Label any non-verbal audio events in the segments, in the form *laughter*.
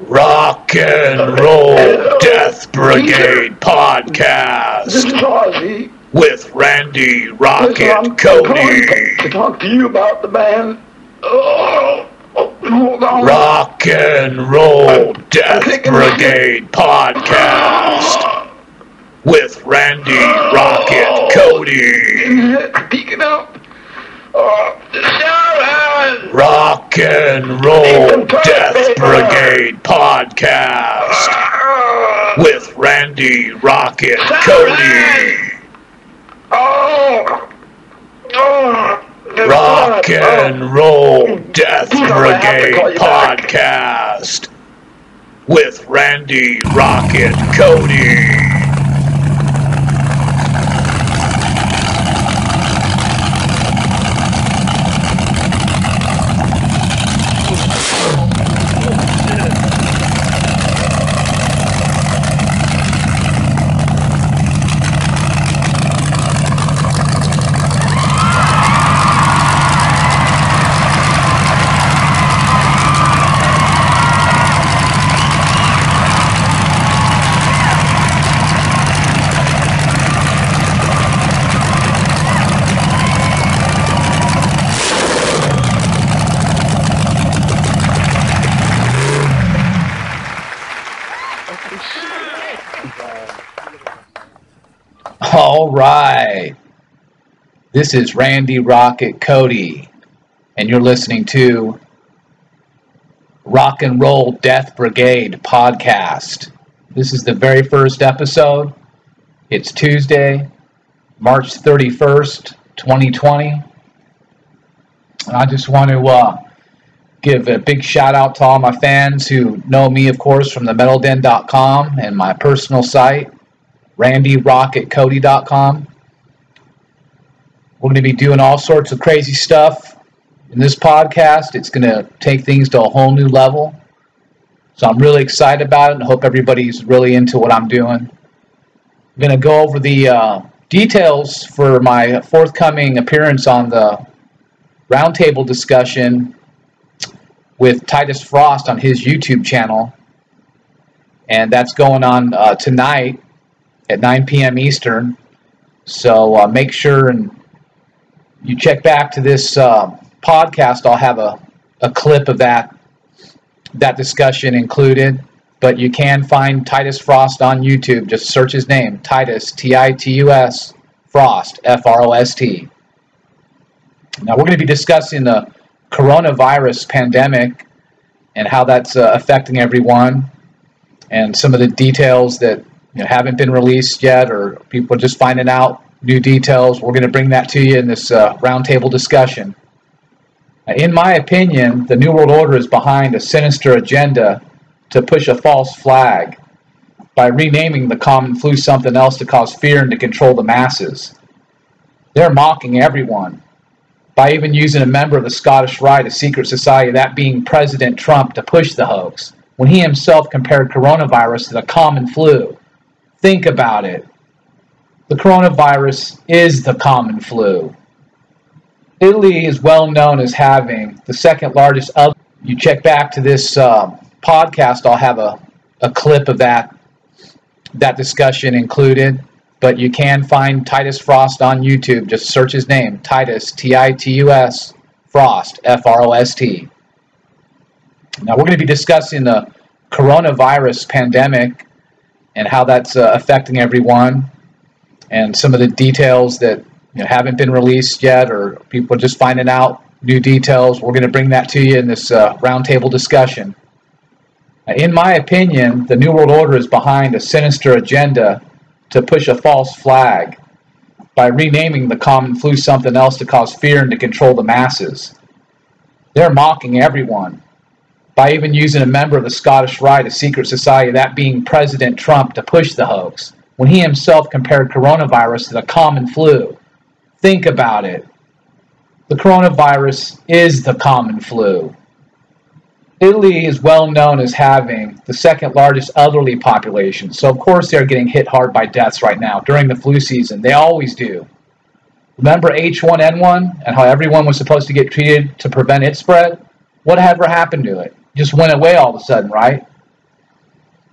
Rock and Roll Death Brigade podcast This is Ozzy. with Randy Rocket Cody. to talk to you about the band. Rock and Roll Death Brigade podcast with Randy Rocket Cody. Peeking up. Oh, Sharon. Rock and Roll Death Brigade podcast with Randy Rocket Cody. Oh. Oh. Rock and Roll Death Brigade podcast with Randy Rocket Cody. All right. This is Randy Rocket Cody, and you're listening to Rock and Roll Death Brigade podcast. This is the very first episode. It's Tuesday, March 31st, 2020. And I just want to uh, give a big shout out to all my fans who know me, of course, from the metalden.com and my personal site, randyrocketcody.com. We're going to be doing all sorts of crazy stuff in this podcast. It's going to take things to a whole new level. So I'm really excited about it and hope everybody's really into what I'm doing. I'm going to go over the uh, details for my forthcoming appearance on the roundtable discussion with Titus Frost on his YouTube channel. And that's going on uh, tonight at 9 p.m. Eastern. So uh, make sure and you check back to this uh, podcast. I'll have a, a clip of that that discussion included. But you can find Titus Frost on YouTube. Just search his name, Titus T I T U S Frost F R O S T. Now we're going to be discussing the coronavirus pandemic and how that's uh, affecting everyone, and some of the details that you know, haven't been released yet, or people just finding out new details. We're going to bring that to you in this uh, roundtable discussion. In my opinion, the New World Order is behind a sinister agenda to push a false flag by renaming the common flu something else to cause fear and to control the masses. They're mocking everyone by even using a member of the Scottish Rite, a secret society, that being President Trump, to push the hoax, when he himself compared coronavirus to the common flu. Think about it. The coronavirus is the common flu. Italy is well known as having the second largest. Of, you check back to this uh, podcast, I'll have a, a clip of that that discussion included. But you can find Titus Frost on YouTube. Just search his name, Titus T I T U S Frost F R O S T. Now we're going to be discussing the coronavirus pandemic and how that's uh, affecting everyone, and some of the details that you know, haven't been released yet, or people just finding out new details. We're going to bring that to you in this uh, roundtable discussion. In my opinion, the New World Order is behind a sinister agenda to push a false flag by renaming the common flu something else to cause fear and to control the masses. They're mocking everyone by even using a member of the Scottish Rite, a secret society, that being President Trump, to push the hoax, when he himself compared coronavirus to the common flu. Think about it. The coronavirus is the common flu. Italy is well known as having the second largest elderly population, so of course they're getting hit hard by deaths right now during the flu season. They always do. Remember H1N1 and how everyone was supposed to get treated to prevent its spread? Whatever happened to it? Just went away all of a sudden, right?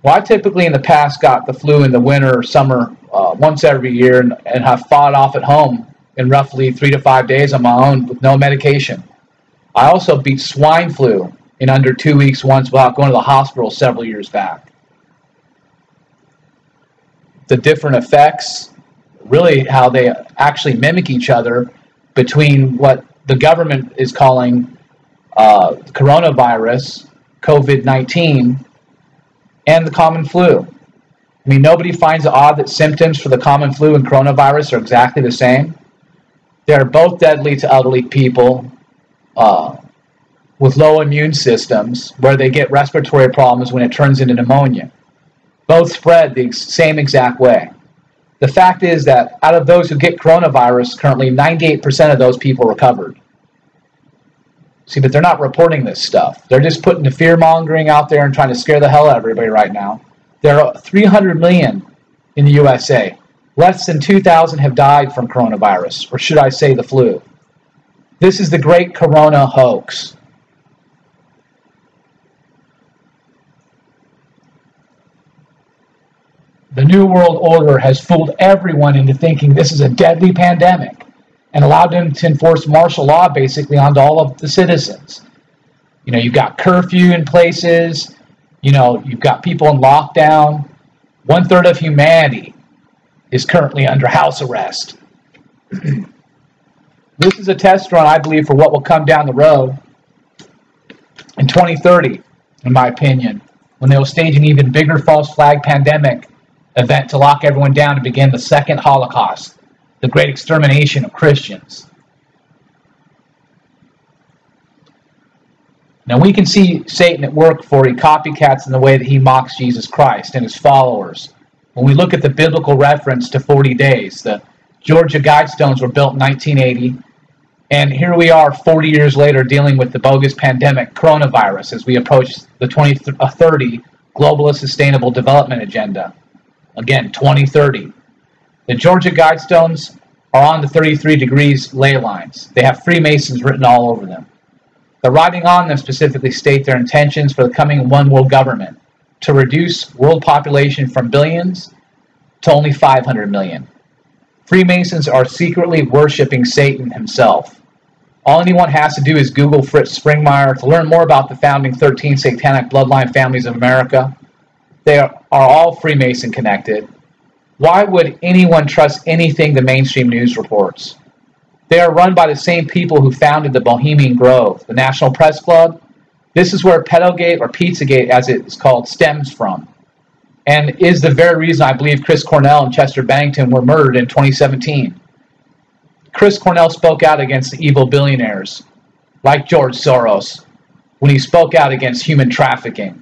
Well, I typically in the past got the flu in the winter or summer uh, once every year and, and have fought off at home in roughly three to five days on my own with no medication. I also beat swine flu in under two weeks once without going to the hospital several years back. The different effects, really how they actually mimic each other between what the government is calling uh, coronavirus, COVID 19, and the common flu. I mean, nobody finds it odd that symptoms for the common flu and coronavirus are exactly the same. They're both deadly to elderly people uh, with low immune systems, where they get respiratory problems when it turns into pneumonia. Both spread the same exact way. The fact is that out of those who get coronavirus, currently 98% of those people recovered. See, but they're not reporting this stuff. They're just putting the fear mongering out there and trying to scare the hell out of everybody right now. There are 300 million in the USA. Less than 2,000 have died from coronavirus, or should I say the flu. This is the great corona hoax. The New World Order has fooled everyone into thinking this is a deadly pandemic and allowed them to enforce martial law basically onto all of the citizens. You know, you've got curfew in places, you know, you've got people in lockdown. One third of humanity is currently under house arrest. *clears throat* this is a test run, I believe, for what will come down the road in 2030, in my opinion, when they will stage an even bigger false flag pandemic event to lock everyone down to begin the second Holocaust, the great extermination of Christians. Now we can see Satan at work for he copycats in the way that he mocks Jesus Christ and his followers. When we look at the biblical reference to 40 days, the Georgia Guidestones were built in 1980, and here we are 40 years later dealing with the bogus pandemic coronavirus as we approach the 2030 uh, Globalist Sustainable Development Agenda. Again, 2030. The Georgia Guidestones are on the 33 degrees ley lines. They have Freemasons written all over them. The writing on them specifically state their intentions for the coming one world government to reduce world population from billions to only 500 million. Freemasons are secretly worshiping Satan himself. All anyone has to do is Google Fritz Springmeier to learn more about the founding 13 satanic bloodline families of America they are, all Freemason connected. Why would anyone trust anything the mainstream news reports? They are run by the same people who founded the Bohemian Grove, the National Press Club. This is where Pedogate or Pizzagate, as it's called, stems from, and is the very reason I believe Chris Cornell and Chester Bennington were murdered in 2017. Chris Cornell spoke out against the evil billionaires, like George Soros, when he spoke out against human trafficking.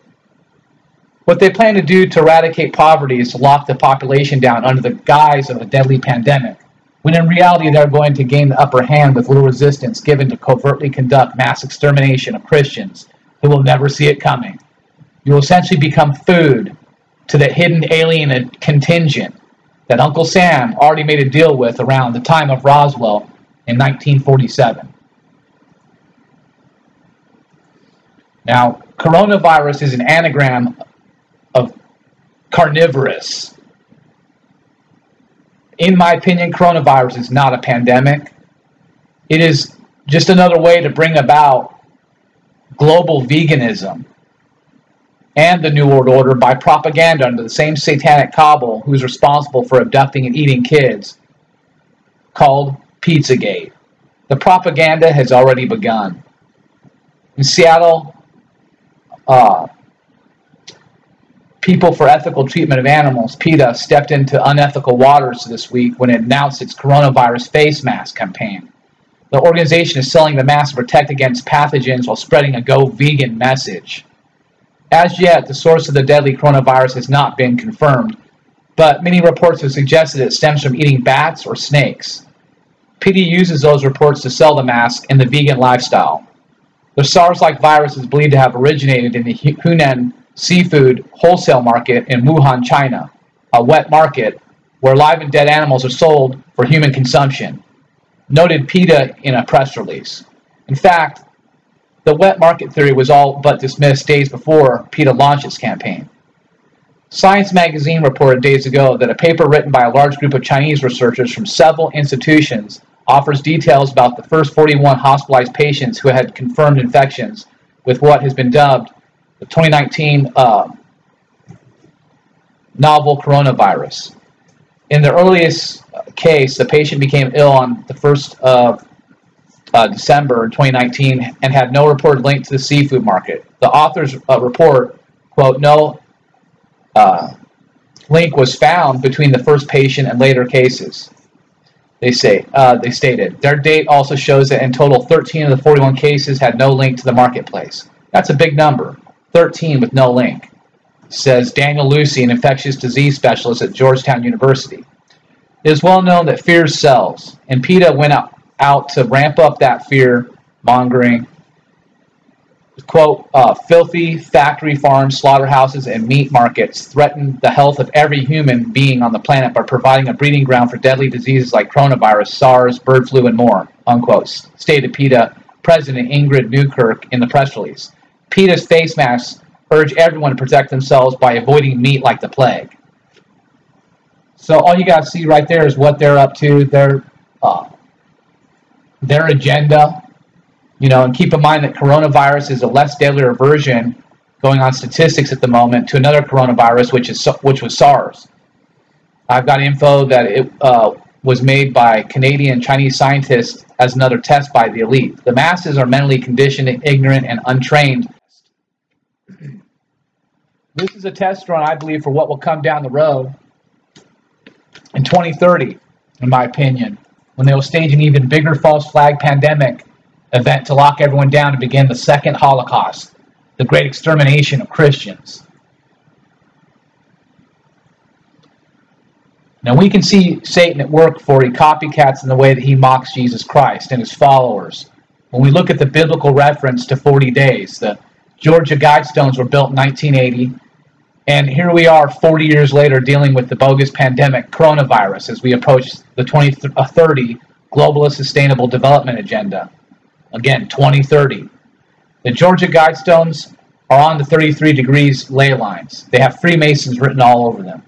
What they plan to do to eradicate poverty is to lock the population down under the guise of a deadly pandemic, when in reality they're going to gain the upper hand with little resistance given to covertly conduct mass extermination of Christians who will never see it coming. You will essentially become food to the hidden alien contingent that Uncle Sam already made a deal with around the time of Roswell in 1947. Now, coronavirus is an anagram of carnivorous. In my opinion, coronavirus is not a pandemic. It is just another way to bring about global veganism and the New World Order by propaganda under the same satanic cabal who's responsible for abducting and eating kids, called Pizzagate. The propaganda has already begun. In Seattle, uh, People for Ethical Treatment of Animals, PETA, stepped into unethical waters this week when it announced its coronavirus face mask campaign. The organization is selling the mask to protect against pathogens while spreading a go vegan message. As yet, the source of the deadly coronavirus has not been confirmed, but many reports have suggested it stems from eating bats or snakes. PETA uses those reports to sell the mask in the vegan lifestyle. The SARS-like virus is believed to have originated in the Huanan seafood wholesale market in Wuhan, China, a wet market where live and dead animals are sold for human consumption, noted PETA in a press release. In fact, the wet market theory was all but dismissed days before PETA launched its campaign. Science magazine reported days ago that a paper written by a large group of Chinese researchers from several institutions offers details about the first 41 hospitalized patients who had confirmed infections with what has been dubbed the 2019 uh, novel coronavirus. In the earliest case, the patient became ill on the 1st of uh, December 2019 and had no reported link to the seafood market. The author's uh, report, quote, no uh, link was found between the first patient and later cases. They say uh, they stated their date also shows that in total 13 of the 41 cases had no link to the marketplace. That's a big number, 13 with no link, says Daniel Lucey, an infectious disease specialist at Georgetown University. It is well known that fear sells, and PETA went out, to ramp up that fear mongering. Quote, uh, filthy factory farms, slaughterhouses, and meat markets threaten the health of every human being on the planet by providing a breeding ground for deadly diseases like coronavirus, SARS, bird flu, and more, unquote, stated PETA President Ingrid Newkirk in the press release. PETA's face masks urge everyone to protect themselves by avoiding meat like the plague. So all you to see right there is what they're up to, their uh, their agenda. You know, and keep in mind that coronavirus is a less deadly version going on statistics at the moment to another coronavirus, which is which was SARS. I've got info that it uh, was made by Canadian Chinese scientists as another test by the elite. The masses are mentally conditioned, ignorant, and untrained. This is a test run, I believe, for what will come down the road in 2030, in my opinion, when they will stage an even bigger false flag pandemic event to lock everyone down and begin the second Holocaust, the great extermination of Christians. Now we can see Satan at work for he copycats in the way that he mocks Jesus Christ and his followers. When we look at the biblical reference to 40 days, the Georgia Guidestones were built in 1980, and here we are 40 years later dealing with the bogus pandemic coronavirus as we approach the 2030 uh, Globalist Sustainable Development Agenda. Again, 2030. The Georgia Guidestones are on the 33 degrees ley lines. They have Freemasons written all over them.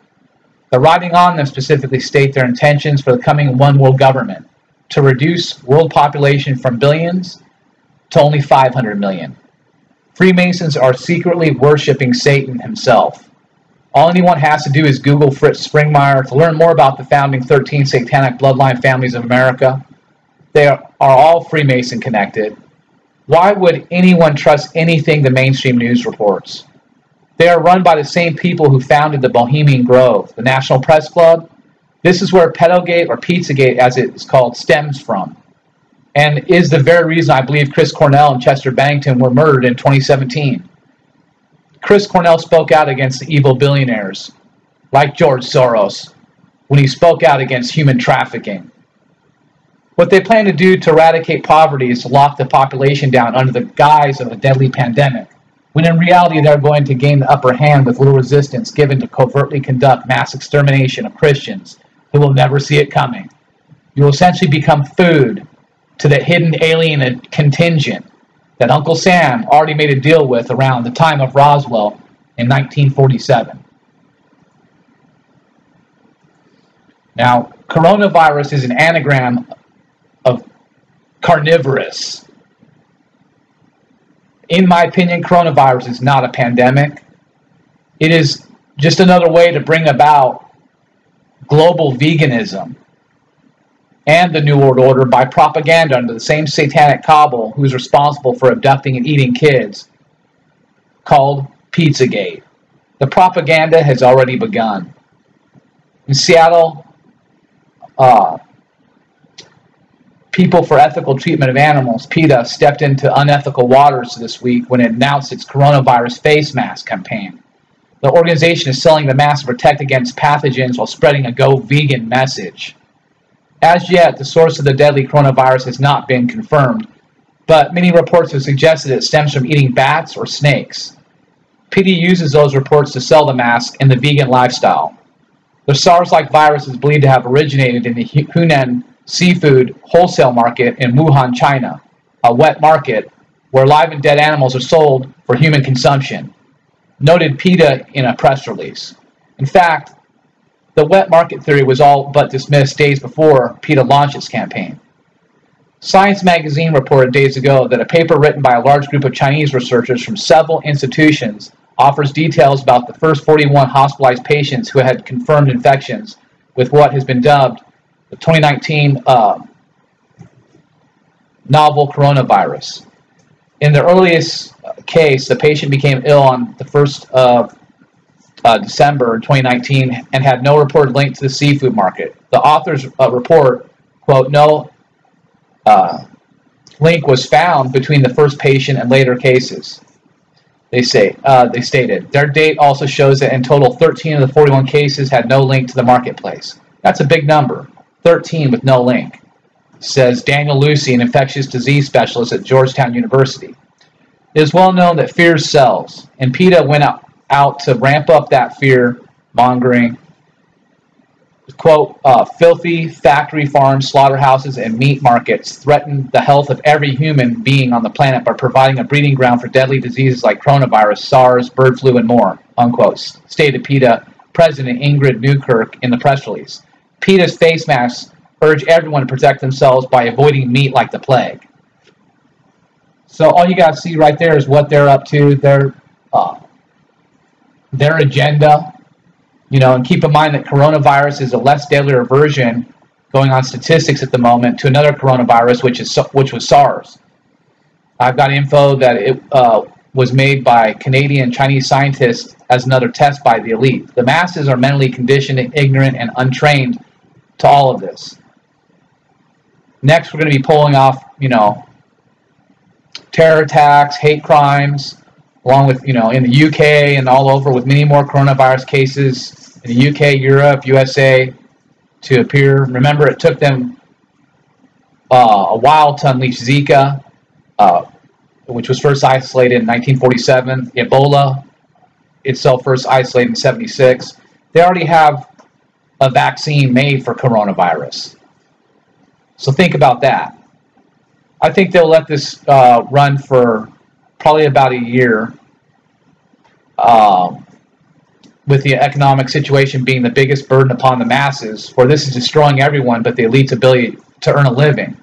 The writing on them specifically state their intentions for the coming one world government to reduce world population from billions to only 500 million. Freemasons are secretly worshiping Satan himself. All anyone has to do is Google Fritz Springmeier to learn more about the founding 13 satanic bloodline families of America. They are, are all Freemason connected. Why would anyone trust anything the mainstream news reports? They are run by the same people who founded the Bohemian Grove, the National Press Club. This is where Pedogate or Pizzagate, as it is called, stems from, and is the very reason I believe Chris Cornell and Chester Bennington were murdered in 2017. Chris Cornell spoke out against the evil billionaires, like George Soros, when he spoke out against human trafficking. What they plan to do to eradicate poverty is to lock the population down under the guise of a deadly pandemic, when in reality they're going to gain the upper hand with little resistance given to covertly conduct mass extermination of Christians who will never see it coming. You will essentially become food to the hidden alien contingent that Uncle Sam already made a deal with around the time of Roswell in 1947. Now, coronavirus is an anagram of carnivorous. In my opinion, coronavirus is not a pandemic. It is just another way to bring about global veganism and the New World Order by propaganda under the same satanic cabal who's responsible for abducting and eating kids, called Pizzagate. The propaganda has already begun. In Seattle, uh, People for Ethical Treatment of Animals, PETA, stepped into unethical waters this week when it announced its coronavirus face mask campaign. The organization is selling the mask to protect against pathogens while spreading a go vegan message. As yet, the source of the deadly coronavirus has not been confirmed, but many reports have suggested it stems from eating bats or snakes. PETA uses those reports to sell the mask and the vegan lifestyle. The SARS-like virus is believed to have originated in the Huanan seafood wholesale market in Wuhan, China, a wet market where live and dead animals are sold for human consumption, noted PETA in a press release. In fact, the wet market theory was all but dismissed days before PETA launched its campaign. Science magazine reported days ago that a paper written by a large group of Chinese researchers from several institutions offers details about the first 41 hospitalized patients who had confirmed infections with what has been dubbed the 2019 uh, novel coronavirus. In the earliest case, the patient became ill on the 1st of uh, December 2019 and had no reported link to the seafood market. The author's uh, report, quote, no uh, link was found between the first patient and later cases. They say uh, they stated their date also shows that in total 13 of the 41 cases had no link to the marketplace. That's a big number, 13 with no link, says Daniel Lucey, an infectious disease specialist at Georgetown University. It is well known that fear sells, and PETA went out, out to ramp up that fear mongering quote, uh, filthy factory farms, slaughterhouses, and meat markets threaten the health of every human being on the planet by providing a breeding ground for deadly diseases like coronavirus, SARS, bird flu, and more, unquote, stated PETA President Ingrid Newkirk in the press release. PETA's face masks urge everyone to protect themselves by avoiding meat like the plague. So all you got to see right there is what they're up to, their, uh, their agenda, you know, and keep in mind that coronavirus is a less deadly version going on statistics at the moment to another coronavirus, which is which was SARS. I've got info that it uh, was made by Canadian Chinese scientists as another test by the elite. The masses are mentally conditioned, ignorant, and untrained to all of this. Next, we're going to be pulling off, you know, terror attacks, hate crimes, along with, you know, in the UK and all over with many more coronavirus cases in the UK, Europe, USA to appear. Remember, it took them uh, a while to unleash Zika, uh, which was first isolated in 1947. Ebola itself first isolated in 76. They already have a vaccine made for coronavirus. So think about that. I think they'll let this uh, run for probably about a year. Um, with the economic situation being the biggest burden upon the masses, for this is destroying everyone but the elite's ability to earn a living.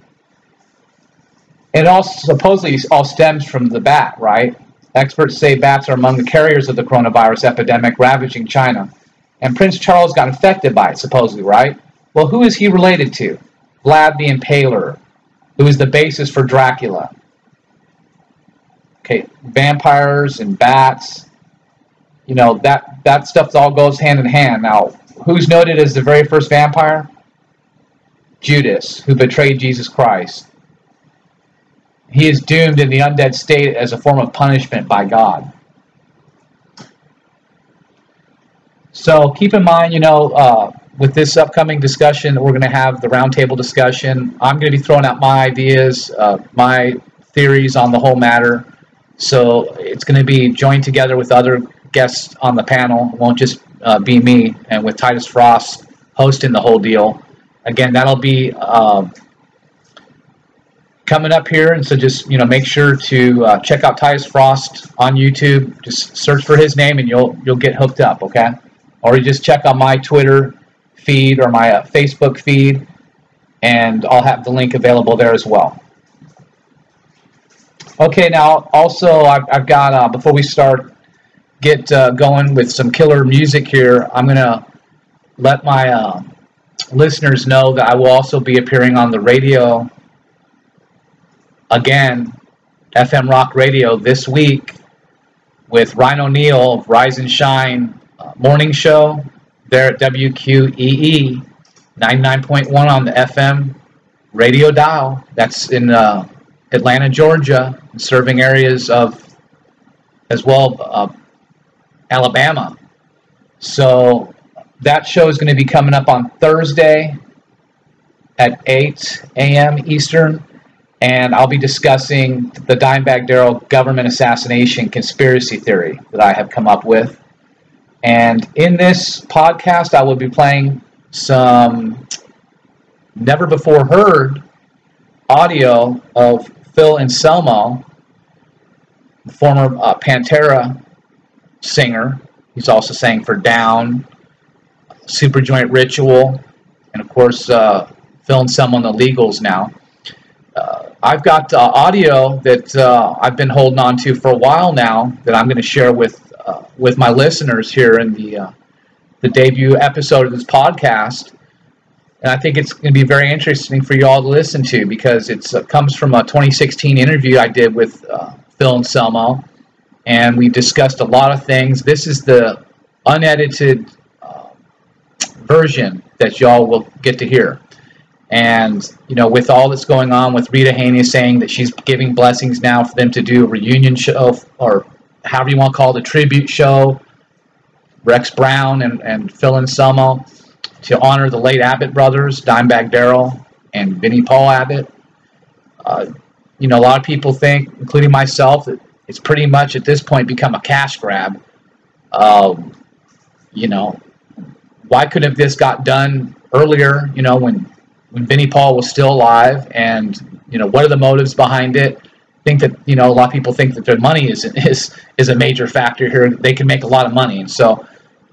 It all supposedly all stems from the bat, right? Experts say bats are among the carriers of the coronavirus epidemic ravaging China. And Prince Charles got infected by it, supposedly, right? Well, who is he related to? Vlad the Impaler, who is the basis for Dracula. Okay, vampires and bats, you know that that stuff all goes hand in hand. Now, who's noted as the very first vampire? Judas, who betrayed Jesus Christ. He is doomed in the undead state as a form of punishment by God. So keep in mind, you know, uh, with this upcoming discussion, we're going to have the roundtable discussion. I'm going to be throwing out my ideas, uh, my theories on the whole matter. So it's going to be joined together with other guests on the panel. It won't just uh, be me, and with Titus Frost hosting the whole deal. Again, that'll be uh, coming up here, and so just you know make sure to uh, check out Titus Frost on YouTube. Just search for his name, and you'll you'll get hooked up. Okay, or you just check on my Twitter feed or my uh, Facebook feed, and I'll have the link available there as well. Okay, now also I've, I've got uh, before we start get uh, going with some killer music here, I'm going to let my uh, listeners know that I will also be appearing on the radio again, FM Rock Radio this week with Ryan O'Neill of Rise and Shine uh, Morning Show there at WQEE 99.1 on the FM radio dial. That's in uh, Atlanta, Georgia, serving areas of as well uh, Alabama. So that show is going to be coming up on Thursday at 8 a.m. Eastern, and I'll be discussing the Dimebag Darrell government assassination conspiracy theory that I have come up with. And in this podcast, I will be playing some never before heard audio of Phil Anselmo, former uh, Pantera singer. He's also sang for Down, Super Joint Ritual, and of course, uh, Anselmo and the Illegals now. Uh, I've got uh, audio that uh, I've been holding on to for a while now that I'm going to share with uh, with my listeners here in the uh, the debut episode of this podcast. And I think it's going to be very interesting for you all to listen to because it comes from a 2016 interview I did with Phil Anselmo, and we discussed a lot of things. This is the unedited version that y'all will get to hear. And you know, with all that's going on, with Rita Haney saying that she's giving blessings now for them to do a reunion show or however you want to call it, a tribute show. Rex Brown and, and Phil Anselmo to honor the late Abbott brothers, Dimebag Darrell and Vinnie Paul Abbott. Uh, you know, a lot of people think, including myself, that it's pretty much at this point become a cash grab. Um, you know, why couldn't this got done earlier? You know, when when Vinnie Paul was still alive, and you know, what are the motives behind it? Think that you know a lot of people think that their money is *laughs* is is a major factor here. They can make a lot of money, and so.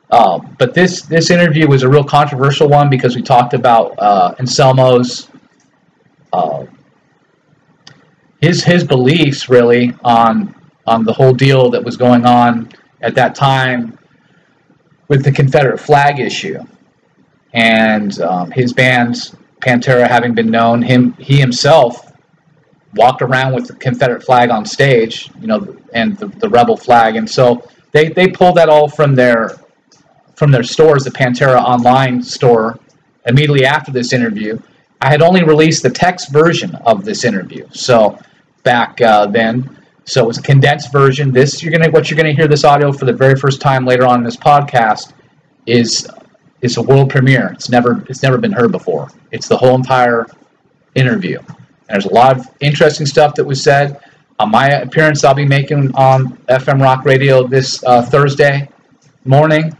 Uh, but this this interview was a real controversial one because we talked about uh, Anselmo's uh, his his beliefs really on on the whole deal that was going on at that time with the Confederate flag issue, and um, his band Pantera having been known, him he himself walked around with the Confederate flag on stage, you know, and the, the rebel flag, and so they they pulled that all from their from their stores, the Pantera online store, immediately after this interview. I had only released the text version of this interview, so back uh, then. So it's a condensed version. This you're gonna what you're gonna hear this audio for the very first time later on in this podcast is is a world premiere. It's never it's never been heard before. It's the whole entire interview. And there's a lot of interesting stuff that was said. On my appearance, I'll be making on FM Rock Radio this uh, Thursday morning,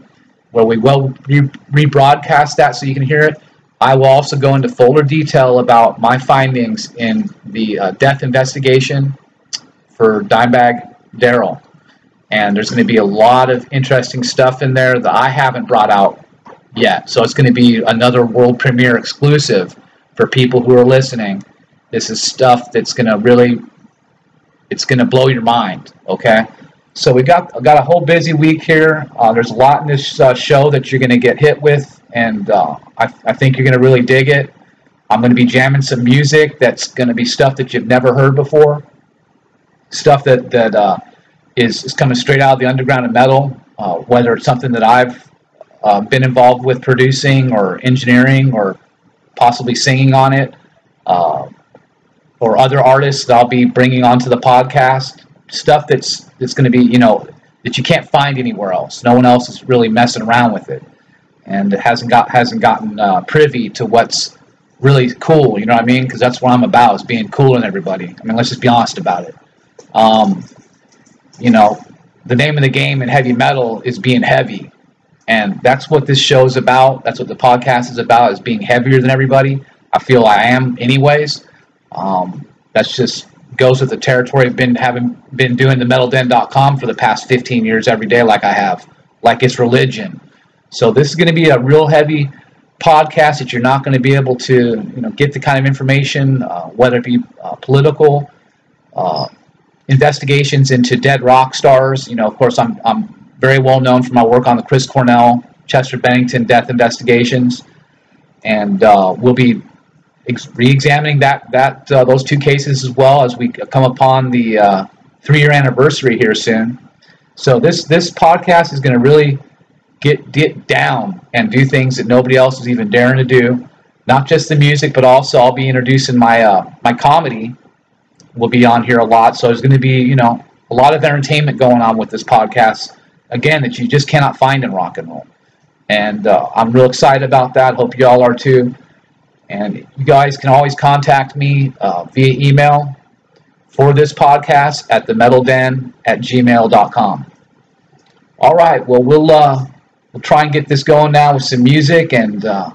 where we will re- rebroadcast that so you can hear it. I will also go into fuller detail about my findings in the uh, death investigation for Dimebag Darrell. And there's going to be a lot of interesting stuff in there that I haven't brought out yet. So it's going to be another world premiere exclusive for people who are listening. This is stuff that's going to really, it's going to blow your mind. Okay. So we got got a whole busy week here. Uh, there's a lot in this uh, show that you're going to get hit with, and uh, I, I think you're going to really dig it. I'm going to be jamming some music that's going to be stuff that you've never heard before stuff that that uh, is is coming straight out of the underground and metal, uh, whether it's something that I've uh, been involved with producing or engineering or possibly singing on it, uh, or other artists that I'll be bringing onto the podcast. Stuff that's that's going to be you know that you can't find anywhere else. No one else is really messing around with it, and it hasn't got hasn't gotten uh, privy to what's really cool. You know what I mean? Because that's what I'm about is being cooler than everybody. I mean, let's just be honest about it. Um, you know, the name of the game in heavy metal is being heavy. And that's what this show is about. That's what the podcast is about, is being heavier than everybody. I feel I am anyways. Um, that's just goes with the territory I've been having been doing the metalden.com for the past 15 years every day like I have. Like it's religion. So this is going to be a real heavy podcast that you're not going to be able to, you know, get the kind of information, uh, whether it be uh, political, uh, investigations into dead rock stars. You know, of course, I'm, I'm very well known for my work on the Chris Cornell, Chester Bennington death investigations, and uh, we'll be ex- re-examining that that uh, those two cases as well as we come upon the uh, three-year anniversary here soon. So this this podcast is going to really get get down and do things that nobody else is even daring to do. Not just the music, but also I'll be introducing my uh, my comedy will be on here a lot. So there's going to be, you know, a lot of entertainment going on with this podcast. Again, that you just cannot find in rock and roll. And uh, I'm real excited about that. Hope you all are too. And you guys can always contact me uh, via email for this podcast at themetalden at gmail.com. All right. Well, we'll uh, we'll try and get this going now with some music, and uh,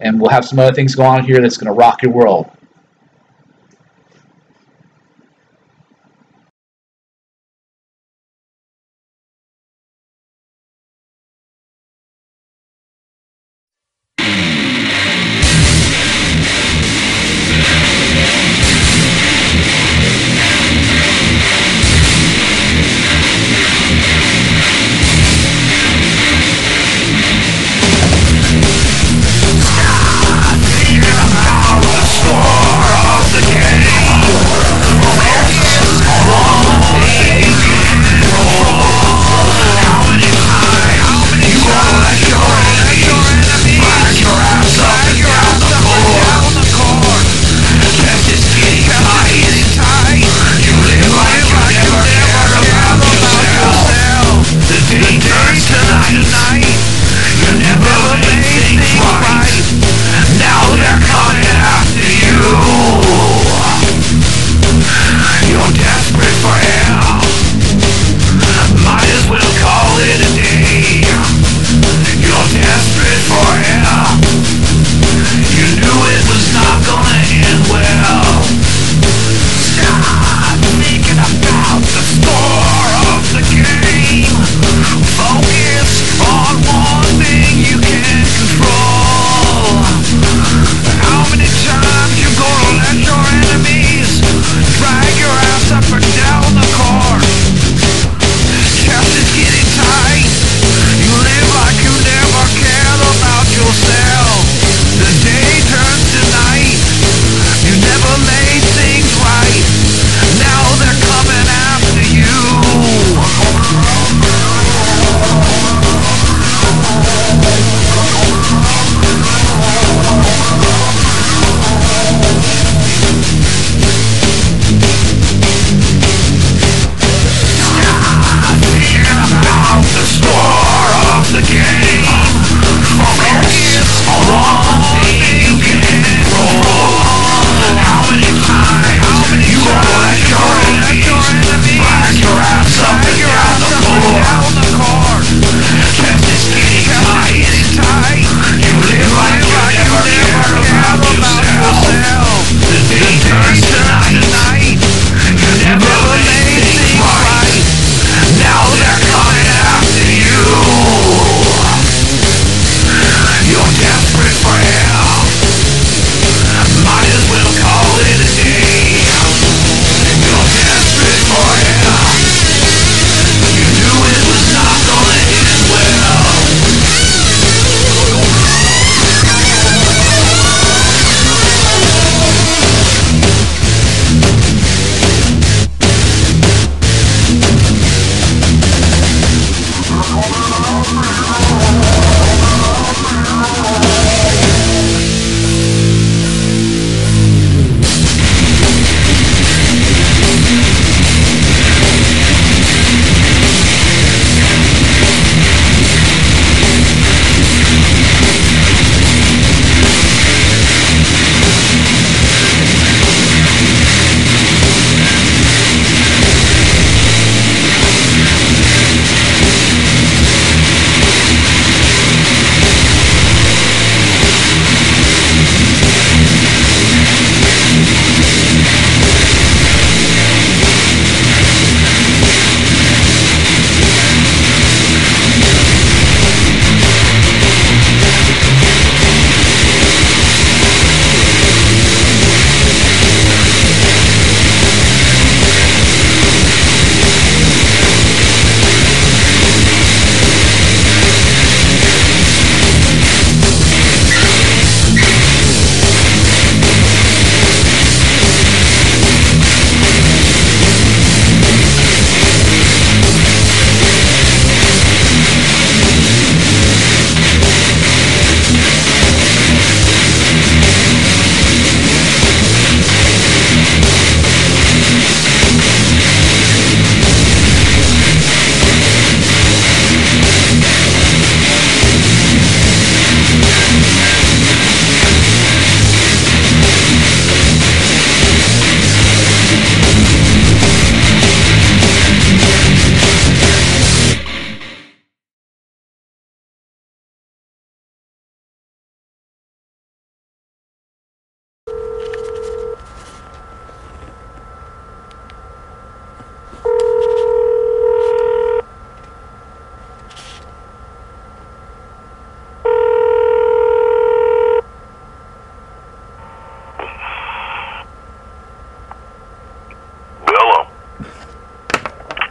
and we'll have some other things going on here that's going to rock your world.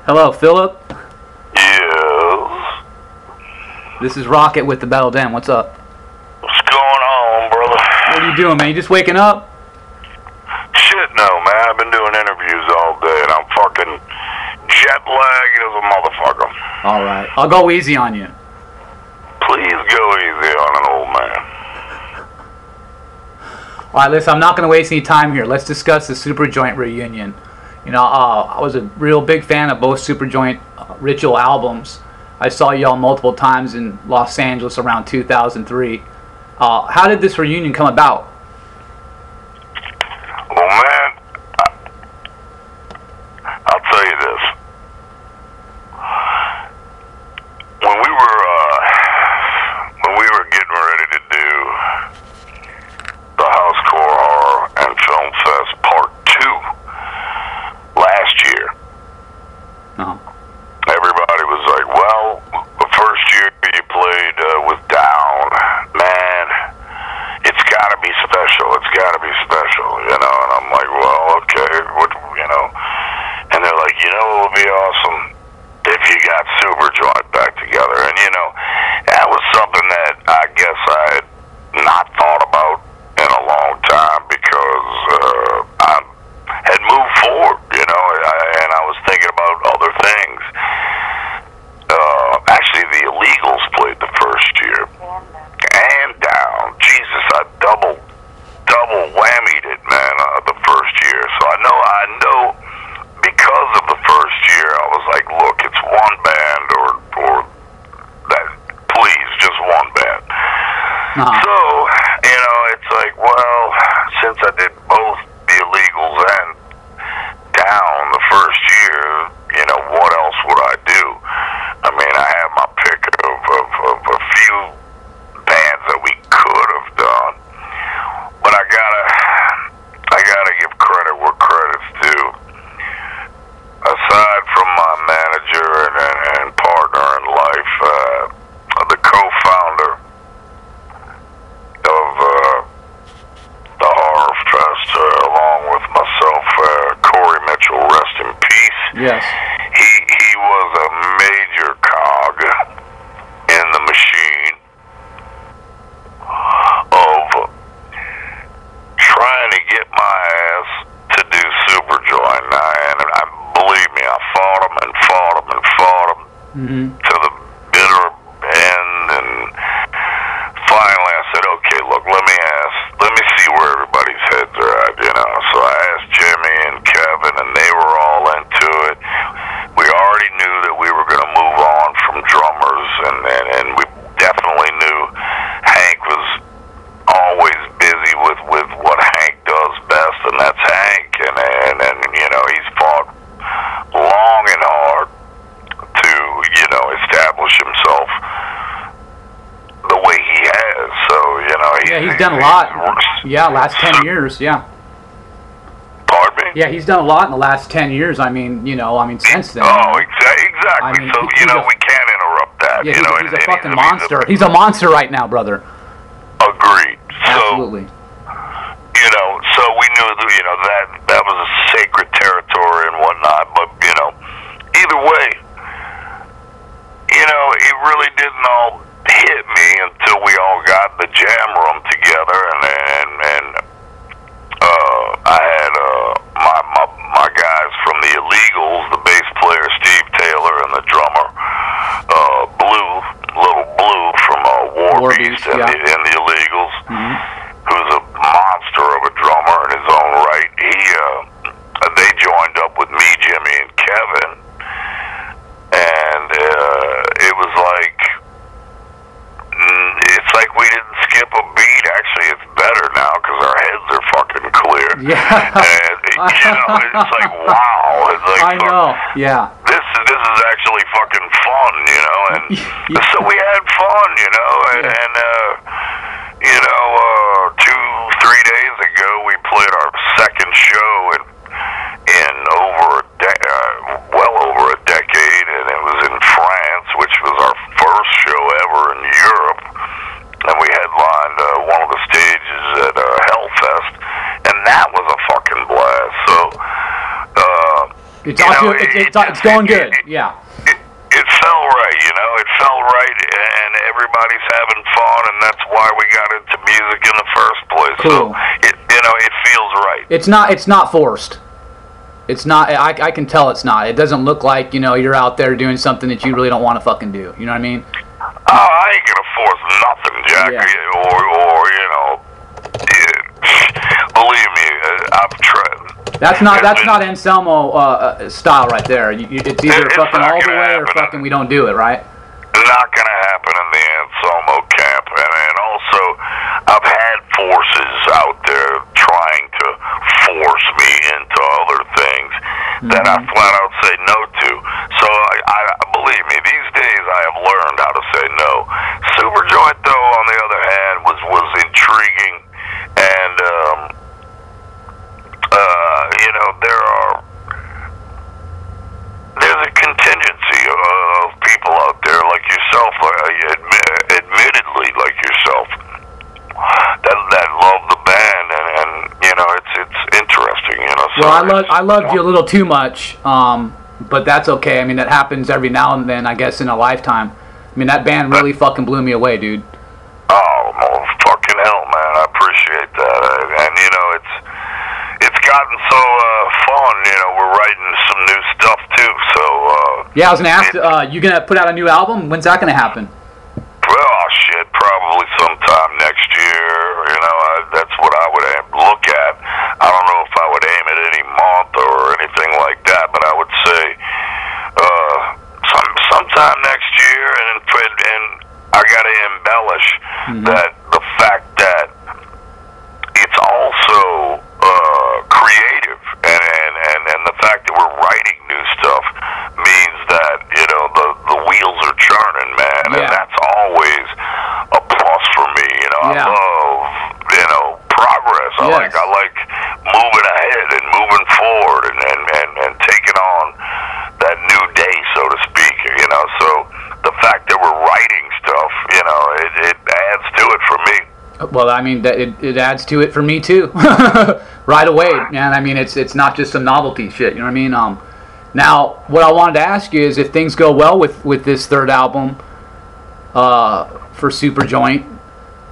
Hello, Philip. Yes. This is Rocket with the Metal Den. What's up? What's going on, brother? What are you doing, man? You just waking up? Shit, no, man. I've been doing interviews all day, and I'm fucking jet lagged as a motherfucker. All right, I'll go easy on you. Please go easy on an old man. All right, listen. I'm not going to waste any time here. Let's discuss the Superjoint reunion. You know, uh, I was a real big fan of both Superjoint uh, Ritual albums. I saw y'all multiple times in Los Angeles around 2003. Uh, how did this reunion come about? Well, man, I, I'll tell you this. he's done a lot. Yeah, last ten years. Yeah. Me. Yeah, he's done a lot in the last ten years. I mean, you know, I mean, since then. Oh, exa- exactly. I mean, so he, you know, a, we can't interrupt that. Yeah, you he's, know, a, he's a fucking he's monster. A, he's a monster right now, brother. Yeah. This this is actually fucking fun, you know. And *laughs* yeah. so we It's, you know, it's, it's going good. yeah. It, it right, you know. It felt right, and everybody's having fun, and that's why we got into music in the first place. Cool. So, it, you know, it feels right. It's not. It's not forced. It's not. I, I can tell it's not. It doesn't look like you know you're out there doing something that you really don't want to fucking do. You know what I mean? Oh, I ain't gonna force nothing, Jack, yeah. or, or That's not. That's not Anselmo uh, uh, style right there. You, you, it's either It's fucking all the gonna way or fucking we don't do it. Right? not going to happen in the Anselmo camp. And, and also, I've had forces out there trying to force me into other things that I flat out say no to. So, I, I believe me, these days I have learned how to say no. Superjoint, though, on the other hand, was was intriguing, and um, uh, you know there are there's a contingency of, of people out there like yourself, uh, admi- admittedly like yourself, that that love the band, and, and you know it's it's interesting, you know. So Well, I love. I loved you a little too much. Um, but that's okay. I mean, that happens every now and then. I guess in a lifetime. I mean, that band really fucking blew me away, dude. Oh, well, fucking hell, man! I appreciate that, and you know it's it's gotten so uh, fun. You know, we're writing some new stuff too. So uh, Yeah, I was gonna ask. Uh, you gonna put out a new album? When's that gonna happen? Well, shit, probably sometime next year. You know, I, that's what I would aim, look at. I don't know if I would aim at any month or anything like that, but I would say uh, some sometime next year. And and, and I got to embellish that the fact that it's also uh, creative, and, and and and the fact that we're writing new stuff means that you know the the wheels are churning, man, and Yeah. that's always a plus for me. You know, Yeah. I love you know progress. I Yes. like I like moving ahead and moving forward, and and and, and taking on that new day, so to speak. You know, so the fact that we're writing stuff, you know, it, it adds to it for me. Well, I mean, that it, it adds to it for me too. *laughs* right away, man. I mean, it's it's not just some novelty shit. You know what I mean? Um, now, what I wanted to ask you is if things go well with with this third album, uh, for Superjoint,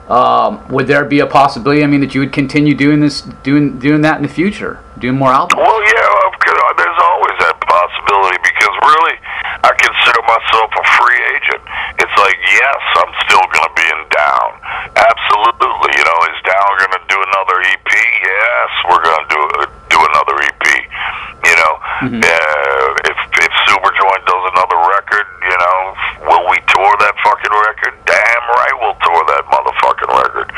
um, would there be a possibility? I mean, that you would continue doing this, doing doing that in the future, doing more albums? Well, yeah, of course, there's always that possibility because really, I consider myself a free agent. It's like, yes, I'm still going to be in Down. Absolutely. You know, is Down going to do another EP? Yes, we're going to do do another EP. You know, uh, if if Superjoint does another record, you know, will we tour that fucking record? Damn right, we'll tour that motherfucking record.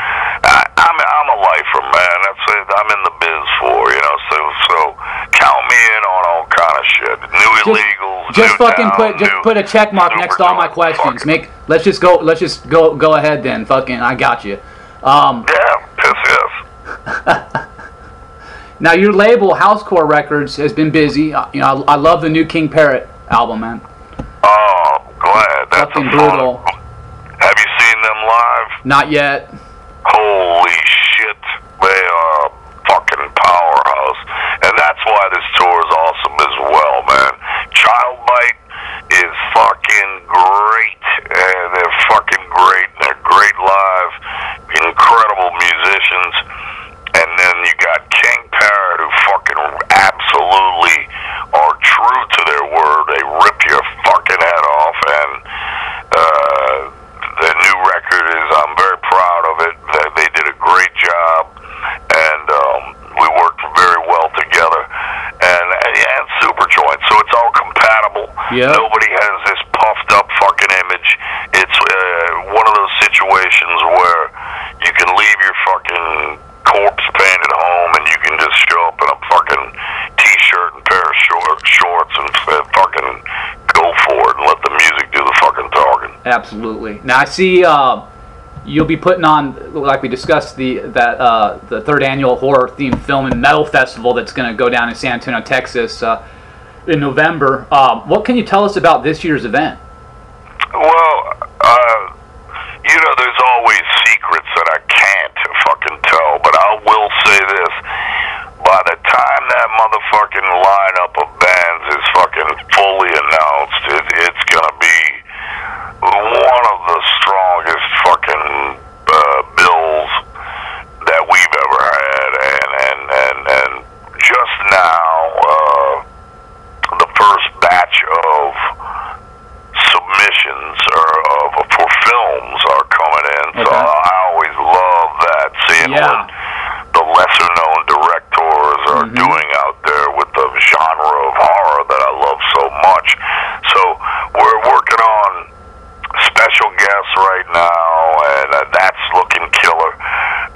I, I'm I'm a lifer, man. That's it. I'm in the biz for you know. So so count me in on all kind of shit. New illegals. Just new fucking put just new put a check mark next to all my questions. Make let's just go let's just go go ahead then. Fucking I got you. Um, Yeah, piss yes. *laughs* now your label Housecore Records has been busy. Uh, You know I, I love the new King Parrot album, man. Oh, glad. That's Fucking brutal. Have you seen them live? Not yet. Holy shit, they are a fucking powerhouse. And that's why this tour is awesome as well, man. Childbite is fucking great. And they're fucking great. And they're great live. Incredible musicians. And then you got King Parrot, who fucking absolutely are true to their word. They rip your fucking head off. And uh, the new record is, I'm very proud of it. They, they did a great job, and um, we worked very well together. And and Superjoint, so it's all compatible. Yeah. Nobody has this puffed up fucking image. It's uh, one of those situations where you can leave your fucking corpse paint at home, and you can just show up in a fucking t-shirt and pair of short, shorts and uh, fucking go for it and let the music do the fucking talking. Absolutely. Now I see uh, you'll be putting on, like we discussed, the that uh, the third annual horror themed film and metal festival that's going to go down in San Antonio, Texas, uh, in November. Um, what can you tell us about this year's event? Well, uh, you know, there's always secrets that I can't fucking tell, but I will say this. By the time that motherfucking lineup of bands is auditions or of for films are coming in. So Okay. I always love that seeing Yeah. what the lesser known directors are Mhm. doing out there with the genre of horror that I love so much. So we're working on special guests right now, and uh, that's looking killer.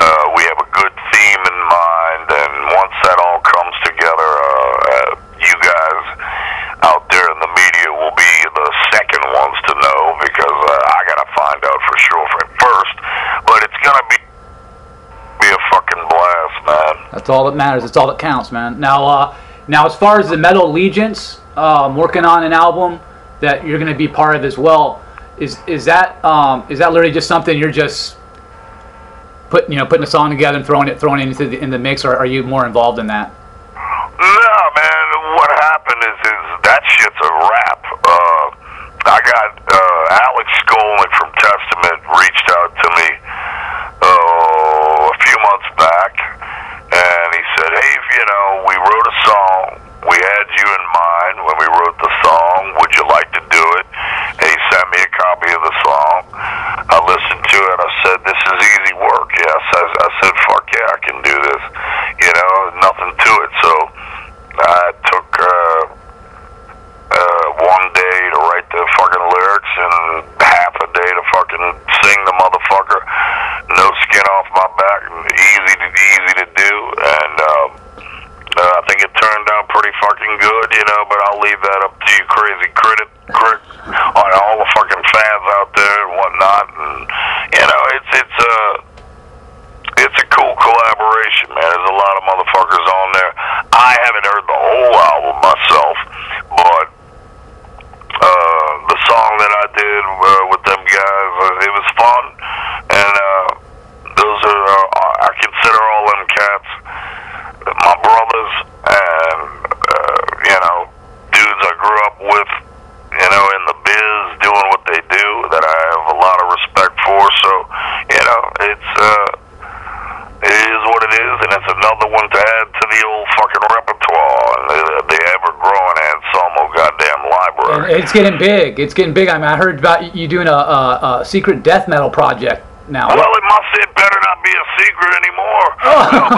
Uh, we have a good theme in mind, and once that all comes together, uh, uh, you guys out there in the media will be the second ones to know because uh, I gotta find out for sure for first. But it's gonna be be a fucking blast, man. That's all that matters. It's all that counts, man. Now, uh, now as far as the Metal Allegiance, uh, I'm working on an album that you're going to be part of as well. Is is that um, is that literally just something you're just putting you know putting a song together and throwing it throwing it into the, in the mix, or are you more involved in that? No, man. What happened is, is that shit's a wrap. Uh, I got uh, Alex Skolnick from Testament reached out to me oh, a few months back, and he said, "Hey, you know, we wrote a song. We had you in mind when we wrote the song. Would you like to do it?" And he sent me a copy of the song. I listened to it. I said, "This is easy work." Yes, I, I said, "Fuck yeah, I can do this." You know, nothing to it. So I took uh, uh, one day to write the fucking lyrics and half a day to fucking sing the motherfucker. No skin off my back, easy to easy to do, and um, uh, I think it turned out pretty fucking good, you know. But I'll leave that up to you, crazy critic, crit, on all the fucking fans out there and whatnot, and you know, it's it's uh it's a cool collaboration, man. There's a lot of motherfuckers on there. I haven't heard the whole album myself, but uh, the song that I did uh, with them guys, uh, it was fun, and uh, those are uh, I consider all them cats my brothers, and uh, you know, dudes I grew up with, you know, in the biz, doing what they do, that I have a lot of respect for. So, you know, it's uh, it is what it is, and it's another one to add to the old fucking repertoire and the, the ever-growing Anselmo goddamn And library. It's getting big. It's getting big. I mean, I heard about you doing a, a, a secret death metal project now. Well, it must. It better not be a secret anymore. *laughs* No,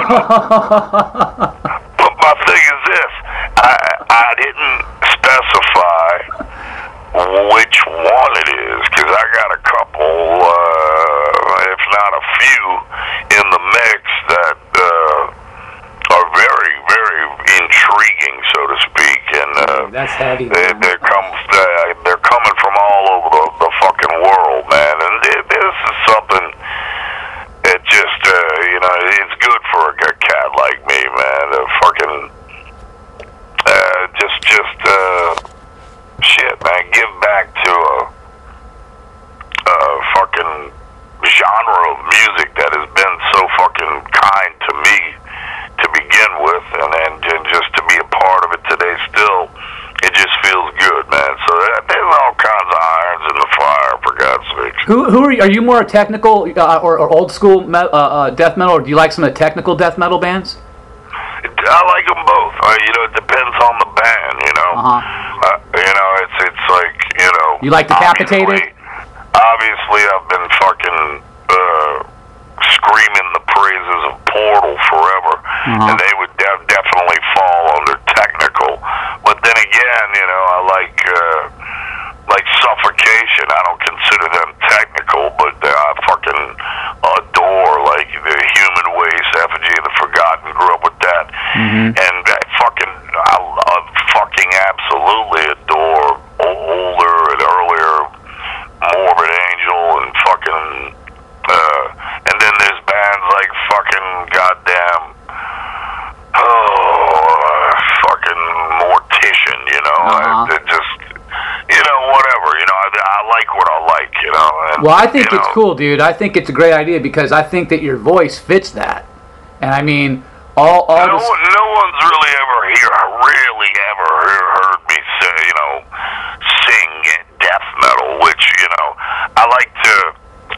but But my thing is this: I I didn't specify which one it is because I got a couple, uh, if not a few, in the mix that uh, are very, very intriguing, so to speak, and uh, That's heavy. They, they're come, uh, they're coming from all over the, the fucking world, man. And it, this is something that just, uh, you know, it's good for a, a cat like me, man. To fucking, uh, just, just, uh, shit, man. Give back to a, a fucking genre of music that has been so fucking kind to me to begin with, and and, and just to be a part of it today still, it just feels good, man. So that, there's all kinds of irons in the fire, for God's sakes. Who, who are you? More technical uh, or, or old school me- uh, uh, death metal, or do you like some of the technical death metal bands? I like them both. Uh, you know, it depends on the band. You know, Uh-huh. uh, you know, it's it's like you know. You like Decapitated? Obviously, obviously I've been fucking uh, screaming the praises of Portal forever, Uh-huh. and they would de- definitely fall under technical. But then again, you know, I like uh, like Suffocation. I don't consider them technical, but uh, I fucking adore like the Human Waste, Effigy of the Forgotten. Grew up with that, and I fucking I, I fucking absolutely adore o- older and earlier Morbid Angel and fucking uh, and then there's bands like fucking goddamn oh fucking Mortician, you know, Uh-huh. it, it just you know whatever, you know, I, I like what I like, you know. And, Well, I think it's know, cool, dude. I think it's a great idea because I think that your voice fits that. And I mean, all all No, this, no one's really ever here. really ever hear, heard me say, you know, sing death metal, which you know, I like to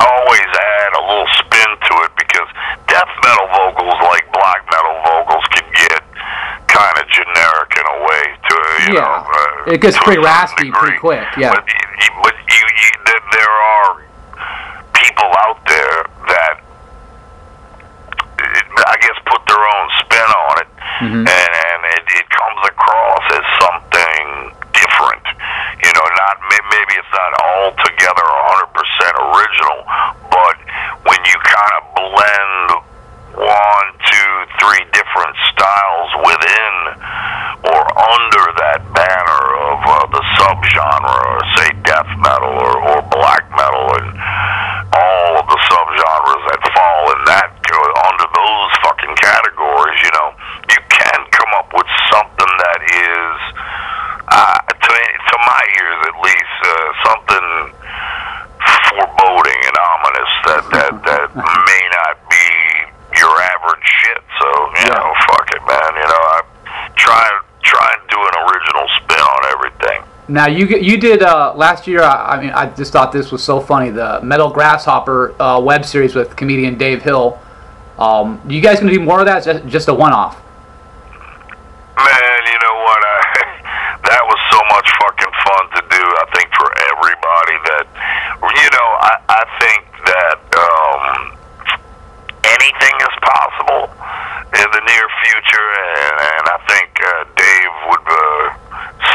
always add a little spin to it because death metal vocals, like black metal vocals, can get kind of generic in a way. To you Yeah. know, uh, It gets pretty raspy pretty quick, yeah. But, out there that it, I guess put their own spin on it, mm-hmm. and, and it, it comes across as something different. You know, not maybe it's not altogether 100% original, but when you kind of blend one, two, three different styles within or under that banner of uh, the subgenre, or say death metal or, or Now you you did uh, last year. I, I mean, I just thought this was so funny. The Metal Grasshopper uh, web series with comedian Dave Hill. Um, you guys gonna do more of that? Just, just a one-off. Man, you know what? I, that was so much fucking fun to do. I think for everybody that, you know, I, I think that um, anything is possible in the near future, and, and I think uh, Dave would uh,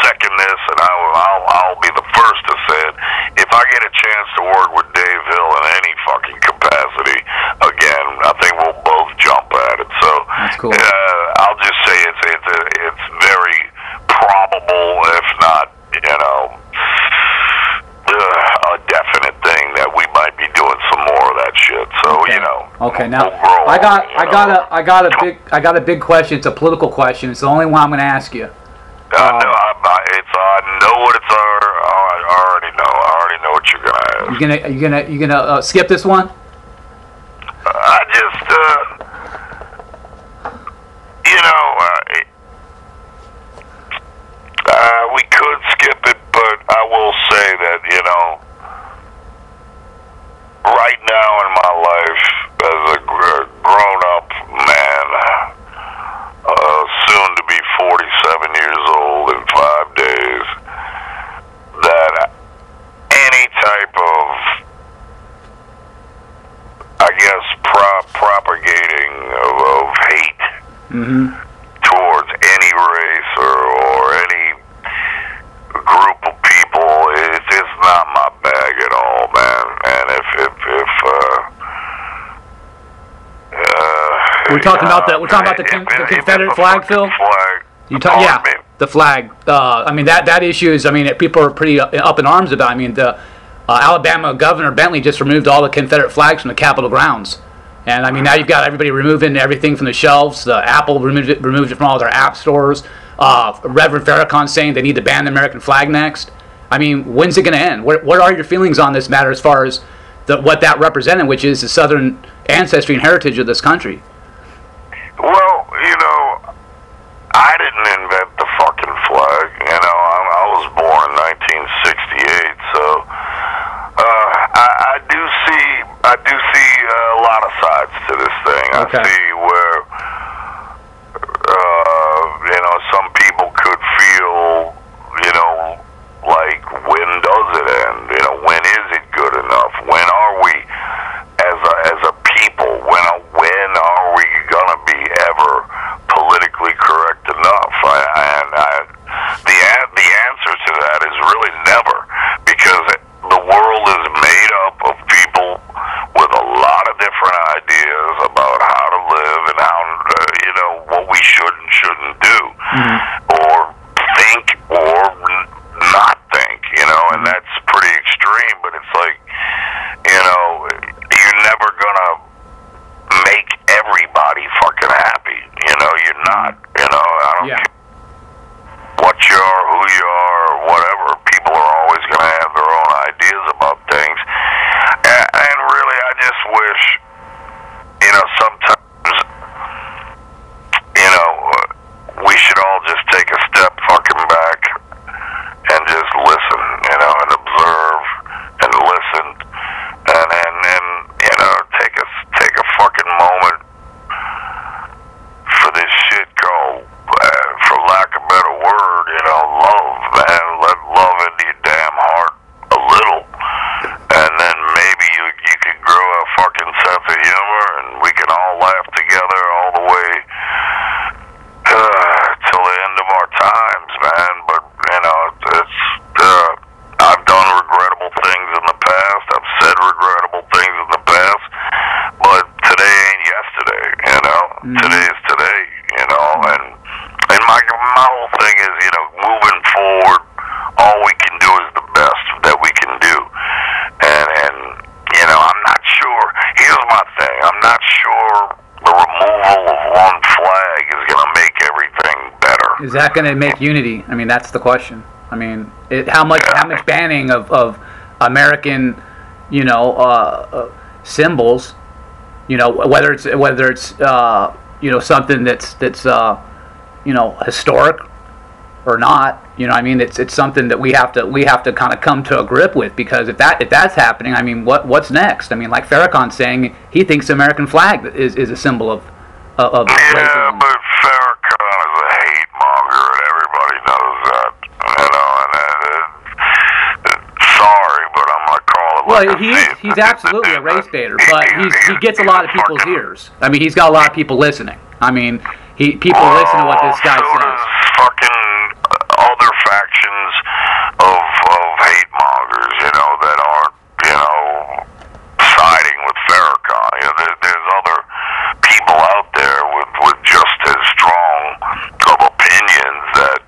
second this, and I will, I'll, I'll be the first to say it. If I get a chance to work with Dave Hill in any fucking capacity again, I think we'll both jump at it. So That's cool. uh, I'll just say it's it's it's very probable, if not, you know, uh, a definite thing that we might be doing some more of that shit. So you know. Okay, now we'll grow I got on it, you I got a I got a big I got a big question. It's a political question. It's the only one I'm gonna ask you. I know. I, I, it's I know what it's. Uh, I already know. I already know what you're gonna ask. You gonna you gonna you gonna uh, skip this one? I just, uh, you know, uh, it, uh, we could skip it, but I will say that, you know, right now in my life, as a gr- grown-up man, uh, soon to be 47 years old in five days, that any type of I guess pro- propagating of, of hate Mm-hmm. towards any race or, or any group of people it's it's not my bag at all, man. And if if if uh, uh, We're talking about the- we're talking about the con- the Confederate flag, Phil? Flag, You talk, pardon yeah, the flag. Uh, I mean that that issue is. I mean people are pretty up in arms about. I mean the uh, Alabama Governor Bentley just removed all the Confederate flags from the Capitol grounds, and I mean now you've got everybody removing everything from the shelves. The Apple removed it removed it from all their app stores. Uh, Reverend Farrakhan saying they need to ban the American flag next. I mean, when's it going to end? What, what are your feelings on this matter as far as the, what that represented, which is the Southern ancestry and heritage of this country? we should and shouldn't do. Mm-hmm. That going to make unity? I mean, that's the question. I mean, it, how much how much banning of, of American, you know, uh, uh, symbols, you know, whether it's whether it's uh, you know something that's that's uh, you know historic or not, you know, I mean, it's it's something that we have to we have to kind of come to a grip with because if that if that's happening, I mean, what what's next? I mean, like Farrakhan saying he thinks the American flag is, is a symbol of of, of racism. but Farrakhan is a hate monger, and everybody knows that. You know, and uh, uh, sorry, but I'm gonna call it. Well, he he's absolutely a race baiter, but he's, he gets a lot of people's ears. I mean, he's got a lot of people listening. I mean, he people listen to what this guy says. does fucking other factions of of hate mongers, you know, that aren't, you know, siding with Farrakhan. You know, there, there's other people out there with with just as strong of opinions that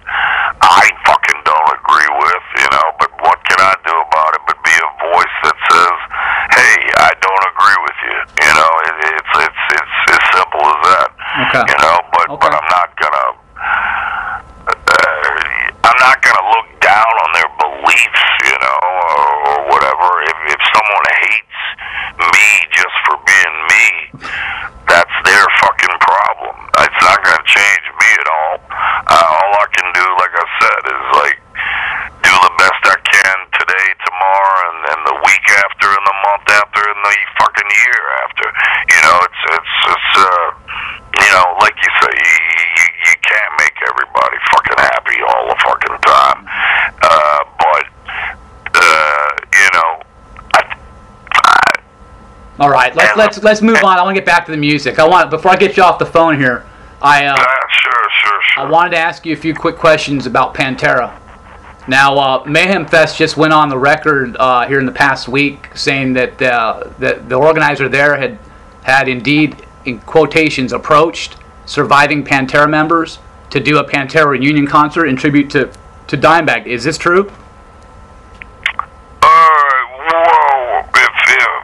I fucking don't agree with, you know. But what can I do about it? But be a voice that says, "Hey, I don't agree with you." You know, it, it's it's it's as simple as that. Okay. You know, but but Okay. I'm not gonna. Uh, I'm not gonna look down on their beliefs, you know, or, or whatever. If if someone hates me just for being me, that's their fucking problem. It's not gonna change me at all. Uh, all I can do, like I said, is like do the best I can today, tomorrow, and, and the week after, and the month after, and the fucking year after. You know, it's it's it's uh, you know, like you say, you, you, you can't make everybody fucking happy all the fucking time. Uh, but uh, you know, I, I, All right, let's let's let's move on. I want to get back to the music. I want before I get you off the phone here. I uh, uh, sure, sure, sure. I wanted to ask you a few quick questions about Pantera. Now, uh, Mayhem Fest just went on the record uh, here in the past week saying that uh, that the organizer there had had indeed, in quotations, approached surviving Pantera members to do a Pantera reunion concert in tribute to to Dimebag. Is this true? Uh, whoa! If if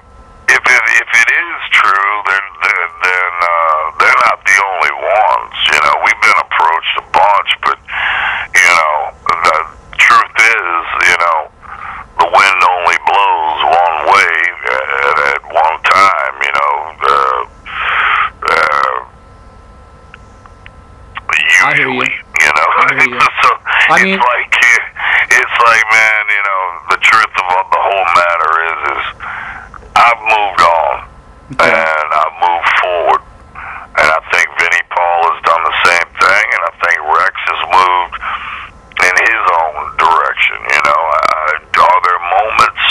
if it, if it is true, then then, then uh, they're not the only ones. You know, we've been approached a bunch, but you know, the truth is, you know, the wind only blows one way at, at one time. You know, uh, uh, I hear you. usually, you know, I hear you. so I mean- like it's like man, you know, the truth of the whole matter is, is I've moved on Okay. and I've moved forward, and I think Vinnie Paul has done the same thing, and I think Rex has moved in his own direction. You know, uh, are there moments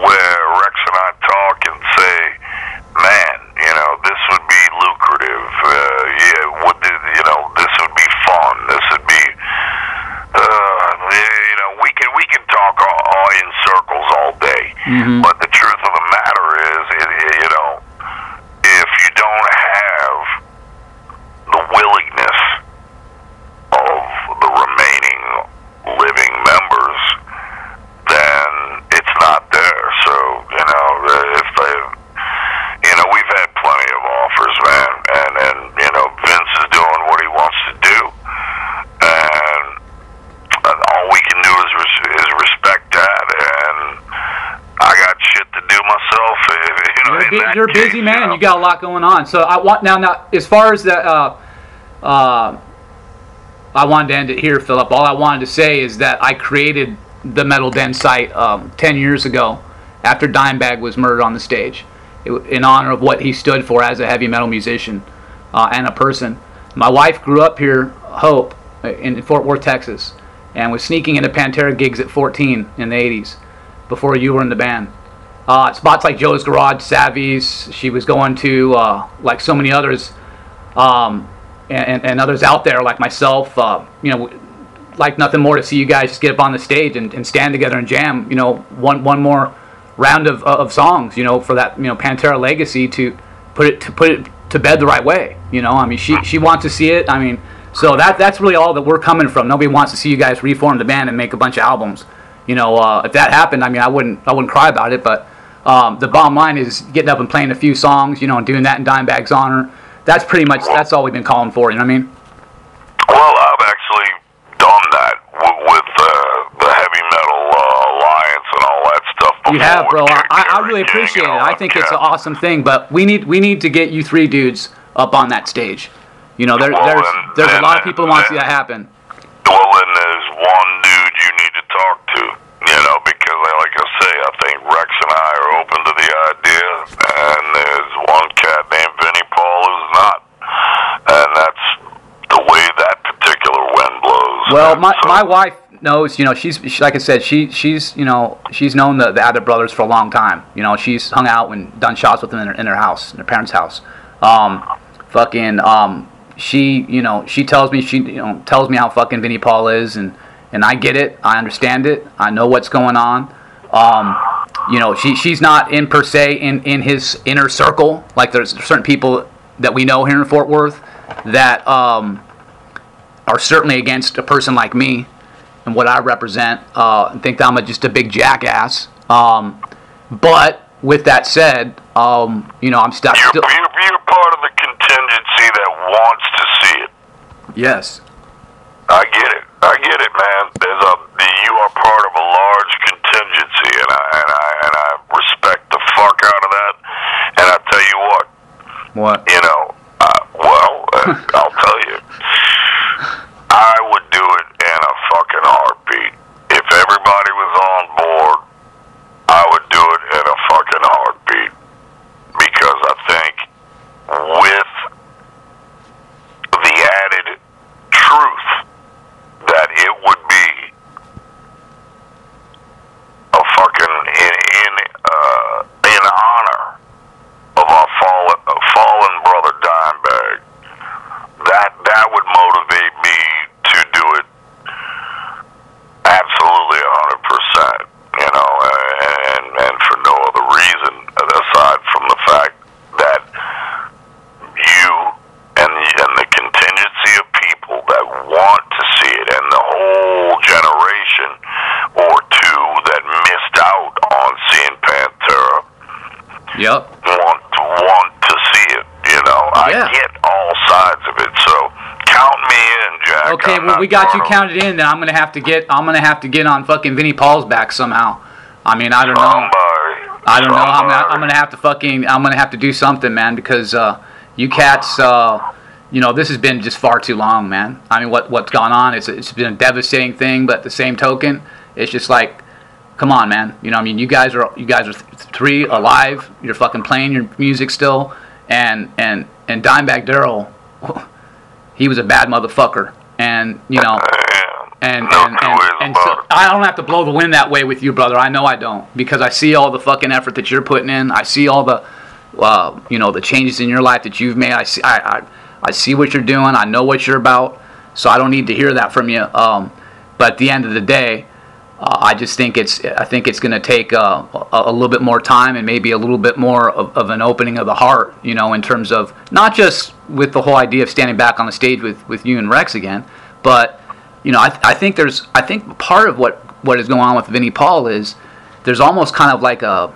where Rex and I talk and say, "Man, you know, this would be lucrative. Uh, yeah, would th- you know, this would be fun. This would be." Uh, you know, we can we can talk all, all in circles all day, but the truth of the matter is, it, you know, if you don't have the willingness of the remaining living members, then it's not there. So you know, if they, you know, we've had plenty of offers, man, and and you know, Vince is doing what he wants to do, and and all we can do is res- is respect that, and I got shit to do myself. You know, You're, a busy man. you got a lot going on. So I want now. Now, as far as that uh, uh, I wanted to end it here, Philip. All I wanted to say is that I created the Metal Den site um, ten years ago, after Dimebag was murdered on the stage, it, in honor of what he stood for as a heavy metal musician uh, and a person. My wife grew up here, Hope, in Fort Worth, Texas, and was sneaking into Pantera gigs at 14 in the 80s, before you were in the band uh, spots like Joe's Garage, Savvy's. She was going to uh, like so many others, um, and, and others out there like myself. Uh, you know, like nothing more to see you guys just get up on the stage and, and stand together and jam. You know, one one more round of, of songs. You know, for that you know Pantera legacy to put it to put it to bed the right way. You know, I mean, she she wants to see it. I mean, so that that's really all that we're coming from. Nobody wants to see you guys reform the band and make a bunch of albums. You know, uh, if that happened, I mean, I wouldn't I wouldn't cry about it, but Um, the bottom line is getting up and playing a few songs, you know, and doing that in Dimebag's honor. That's pretty much that's all we've been calling for. You know what I mean? Well, I've actually done that w- with uh, the heavy metal uh, alliance and all that stuff. You have, bro. I, I really appreciate it. I think it's an awesome thing, but we need we need to get you three dudes up on that stage. You know, there, Well, there's then- there's a lot of people who want to see that happen. Well, then there's one dude you need to talk to, you know, because like I say, I think Rex and I are open to the idea, and there's one cat named Vinnie Paul who's not, and that's the way that particular wind blows. Well, *laughs* my, my wife knows, you know, she's she, like I said, she she's you know she's known the, the Abbott brothers for a long time. You know, she's hung out and done shots with them in her, in her house, in her parents' house. Um, fucking, um, she you know she tells me she you know tells me how fucking Vinnie Paul is, and and I get it, I understand it, I know what's going on. Um, you know, she she's not in per se in in his inner circle. Like there's certain people that we know here in Fort Worth that um, are certainly against a person like me and what I represent, uh, and think that I'm a, just a big jackass. Um, but with that said, um, you know, I'm st- You're, still. you're, you're part of the contingency that wants to see it. Yes. I get it. I get it, man. There's a you are part of a large contingency, and I and I and I respect the fuck out of that. And I tell you what, What? you know, uh, well, uh, *laughs* I'll tell you, I would do it in a fucking heartbeat. If everybody was on board, I would do it in a fucking heartbeat because I think with the added truth that it would be a fucking in in uh, in honor of our fallen uh, fallen brother Dimebag. That that would motivate me to do it absolutely a hundred percent. You know, and and for no other reason aside from the fact that you and the, and the contingency of people that want to see it, and the whole generation or two that missed out on seeing Pantera Yep. want to want to see it. You know, Yeah. I get all sides of it. So count me in, Jack. Okay, I'm well not we got you counted in. Then I'm gonna have to get I'm gonna have to get on fucking Vinnie Paul's back somehow. I mean, I don't know. I don't know. I'm gonna, I'm gonna have to fucking I'm gonna have to do something, man, because uh, you cats, uh, you know, this has been just far too long, man. I mean, what what's gone on? It's it's been a devastating thing, but at the same token, it's just like, come on, man. You know, I mean, you guys are you guys are th- three alive. You're fucking playing your music still, and and and Dimebag Darrell, *laughs* he was a bad motherfucker, and you know. And No and, and, and so. I don't have to blow the wind that way with you, brother. I know I don't because I see all the fucking effort that you're putting in. I see all the, uh, you know, the changes in your life that you've made. I see, I, I, I see what you're doing. I know what you're about. So I don't need to hear that from you. Um, but at the end of the day, uh, I just think it's I think it's going to take uh, a, a little bit more time and maybe a little bit more of, of an opening of the heart, you know, in terms of not just with the whole idea of standing back on the stage with, with you and Rex again, but you know, I, I think there's I think part of what what is going on with Vinnie Paul is there's almost kind of like a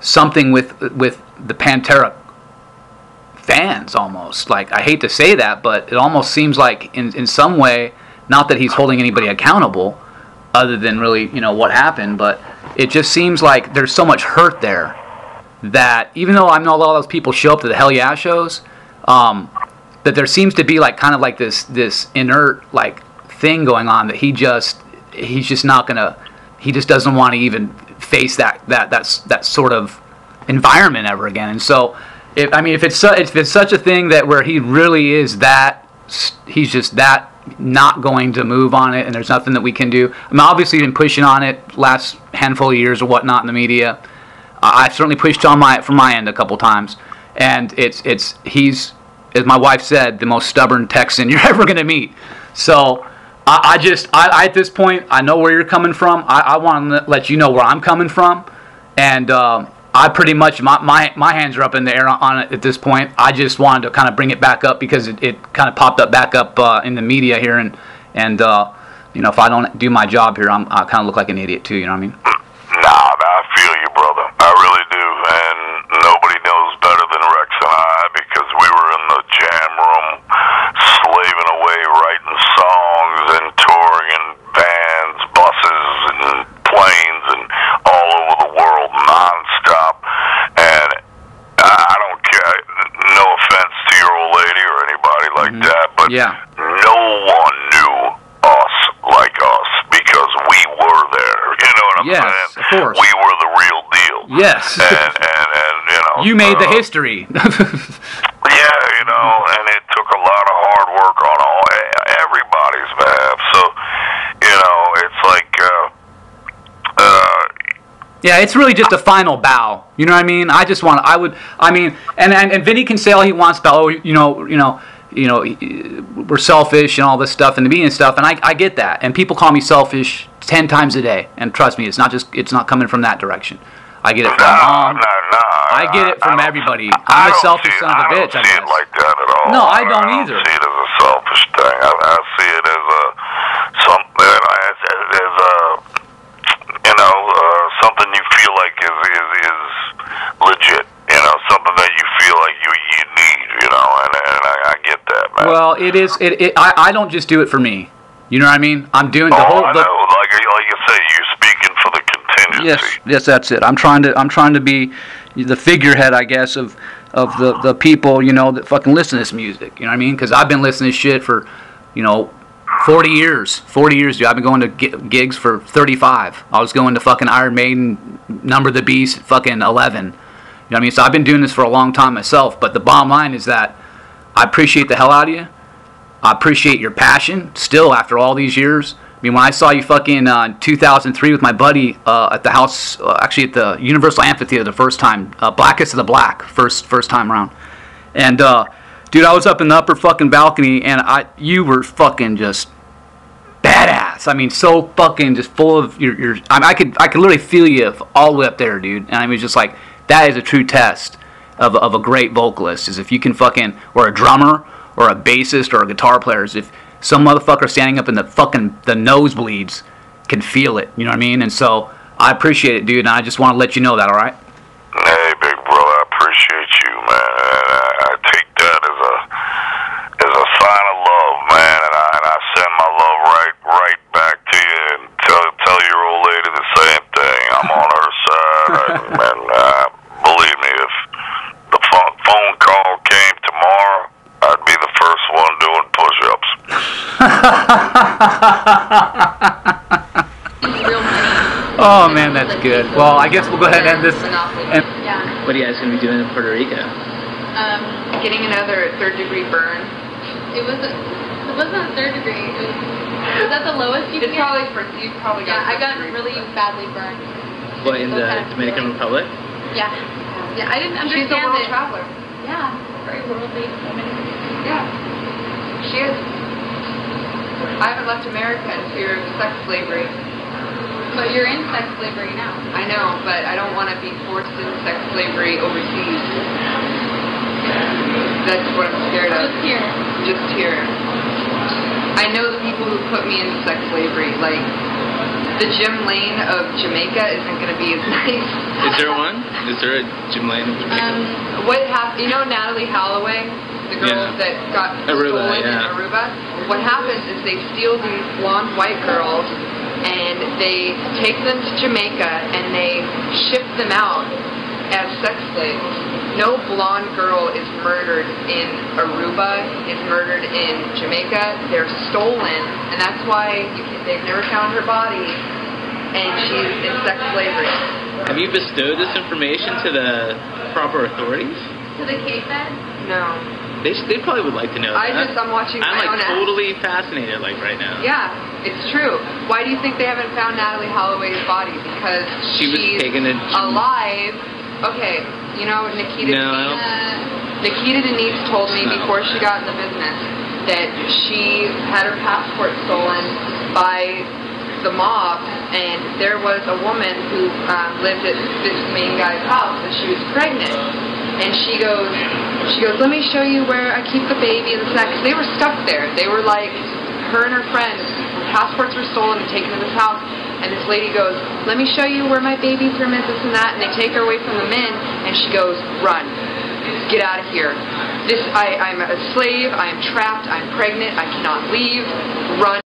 something with with the Pantera fans almost. Like I hate to say that, but it almost seems like in in some way, not that he's holding anybody accountable, other than really you know what happened, but it just seems like there's so much hurt there that even though I know a lot of those people show up to the Hell Yeah shows, um, that there seems to be like kind of like this this inert like thing going on that he just he's just not gonna he just doesn't want to even face that that that's that sort of environment ever again. And so, if I mean, if it's su- if it's such a thing that where he really is that he's just that not going to move on it, and there's nothing that we can do. I mean, obviously, been pushing on it last handful of years or whatnot in the media. I I've certainly pushed on my from my end a couple times, and it's it's he's as my wife said the most stubborn Texan *laughs* you're ever gonna meet. So I, I just I, I at this point I know where you're coming from. I, I want to let you know where I'm coming from, and um, I pretty much my, my my hands are up in the air on it at this point. I just wanted to kind of bring it back up because it, it kind of popped up back up uh, in the media here, and and uh, you know if I don't do my job here, I'm, I kind of look like an idiot too. You know what I mean? Nah, Yeah. no one knew us like us because we were there. You know what I'm Yes, saying? of course. We were the real deal. Yes. And and and you know. you made the uh, history. *laughs* Yeah, you know, and it took a lot of hard work on all everybody's behalf. So, you know, it's like. Uh, uh, Yeah, it's really just a final bow. You know what I mean? I just want. I would. I mean, and and, and Vinnie can say all he wants about, oh, you know, you know, you know, we're selfish and all this stuff and the media and stuff, and I, I get that. And people call me selfish ten times a day, and trust me, it's not just it's not coming from that direction. I get it from nah, mom. nah, nah. I get it from everybody. I'm a selfish see son of a I don't bitch, I see it like that at all. No, I don't I either. see it as a selfish thing. I, I see it as a something as, as, as a you know uh, something you feel like is is is legit. You know, something that you feel like you you need. You know, and and I, I get that, man. Well, it is. It, it. I. I don't just do it for me. You know what I mean? I'm doing the oh, whole. I The, know. Like like you say, you're speaking for the contingency. Yes, yes, that's it. I'm trying to I'm trying to be the figurehead, I guess, of of the the people you know that fucking listen to this music. You know what I mean? Because I've been listening to shit for, you know, 40 years. 40 years, dude. I've been going to gi- gigs for 35. I was going to fucking Iron Maiden, Number the Beast, fucking 11. You know what I mean? So I've been doing this for a long time myself. But the bottom line is that I appreciate the hell out of you. I appreciate your passion still after all these years. I mean, when I saw you fucking uh, in 2003 with my buddy uh, at the house, uh, actually at the Universal Amphitheater the first time, uh, Blackest of the Black, first first time around, and uh, dude, I was up in the upper fucking balcony, and I you were fucking just badass. I mean, so fucking just full of your your. I, mean, I could I could literally feel you all the way up there, dude. And I mean, just like that is a true test of of a great vocalist. Is if you can fucking or a drummer or a bassist or a guitar player. Is if some motherfucker standing up in the fucking the nosebleeds can feel it. You know what I mean? And so I appreciate it, dude. And I just want to let you know that. All right. Hey, big brother, I appreciate you, man. I, I take that as a as a sign of love, man. And I and I send my love right right back to you and tell tell your old lady the same thing. I'm on her side, and, and uh, believe me, if the phone phone call came tomorrow, I'd be the first one doing push-ups. Real money. *laughs* Oh man, that's good. Well, I guess we'll go ahead and end this. And Yeah. What are you guys gonna be doing in Puerto Rico? Um, Getting another third degree burn. it was it wasn't a third degree. It was, was that the lowest you It's could get? probably for you probably Yeah, got I got first degree. really badly burned. What in the kind of Dominican feeling- Republic? Yeah. Yeah, I didn't understand She's understand a world it. traveler. Yeah, very worldly woman. Yeah. She is. I haven't left America in fear of sex slavery. But you're in sex slavery now. I know, but I don't want to be forced into sex slavery overseas. That's what I'm scared of. Just here. Just here. I know the people who put me into sex slavery. Like, the Jim Lane of Jamaica isn't going to be as *laughs* nice. Is there one? Is there a Jim Lane? in Jamaica? Um, What happened? You know Natalee Holloway, the girl Yeah. that got Aruba, stolen yeah. in Aruba. What happens is they steal these blonde white girls and they take them to Jamaica and they ship them out as sex slaves. No blonde girl is murdered in Aruba, is murdered in Jamaica. They're stolen, and that's why you can, they've never found her body, and she's in sex slavery. Have you bestowed this information to the proper authorities? to the Cape Ed. No. They, sh- they probably would like to know That. I just I'm watching I'm my like own ass. totally fascinated like right now. Yeah, it's true. Why do you think they haven't found Natalee Holloway's body? Because She was taken alive. Okay, you know Nikita No, Denise? Nikita Denise told me before she got in the business that she had her passport stolen by the mob, and there was a woman who um, lived at this main guy's house, and she was pregnant. And she goes, she goes, let me show you where I keep the baby and this and that. they were stuck there. They were like, her and her friends, passports were stolen and taken to this house. And this lady goes, let me show you where my baby's room is, this and that. And they take her away from the men, and she goes, run, get out of here. This, I, I'm a slave. I am trapped. I'm pregnant. I cannot leave. Run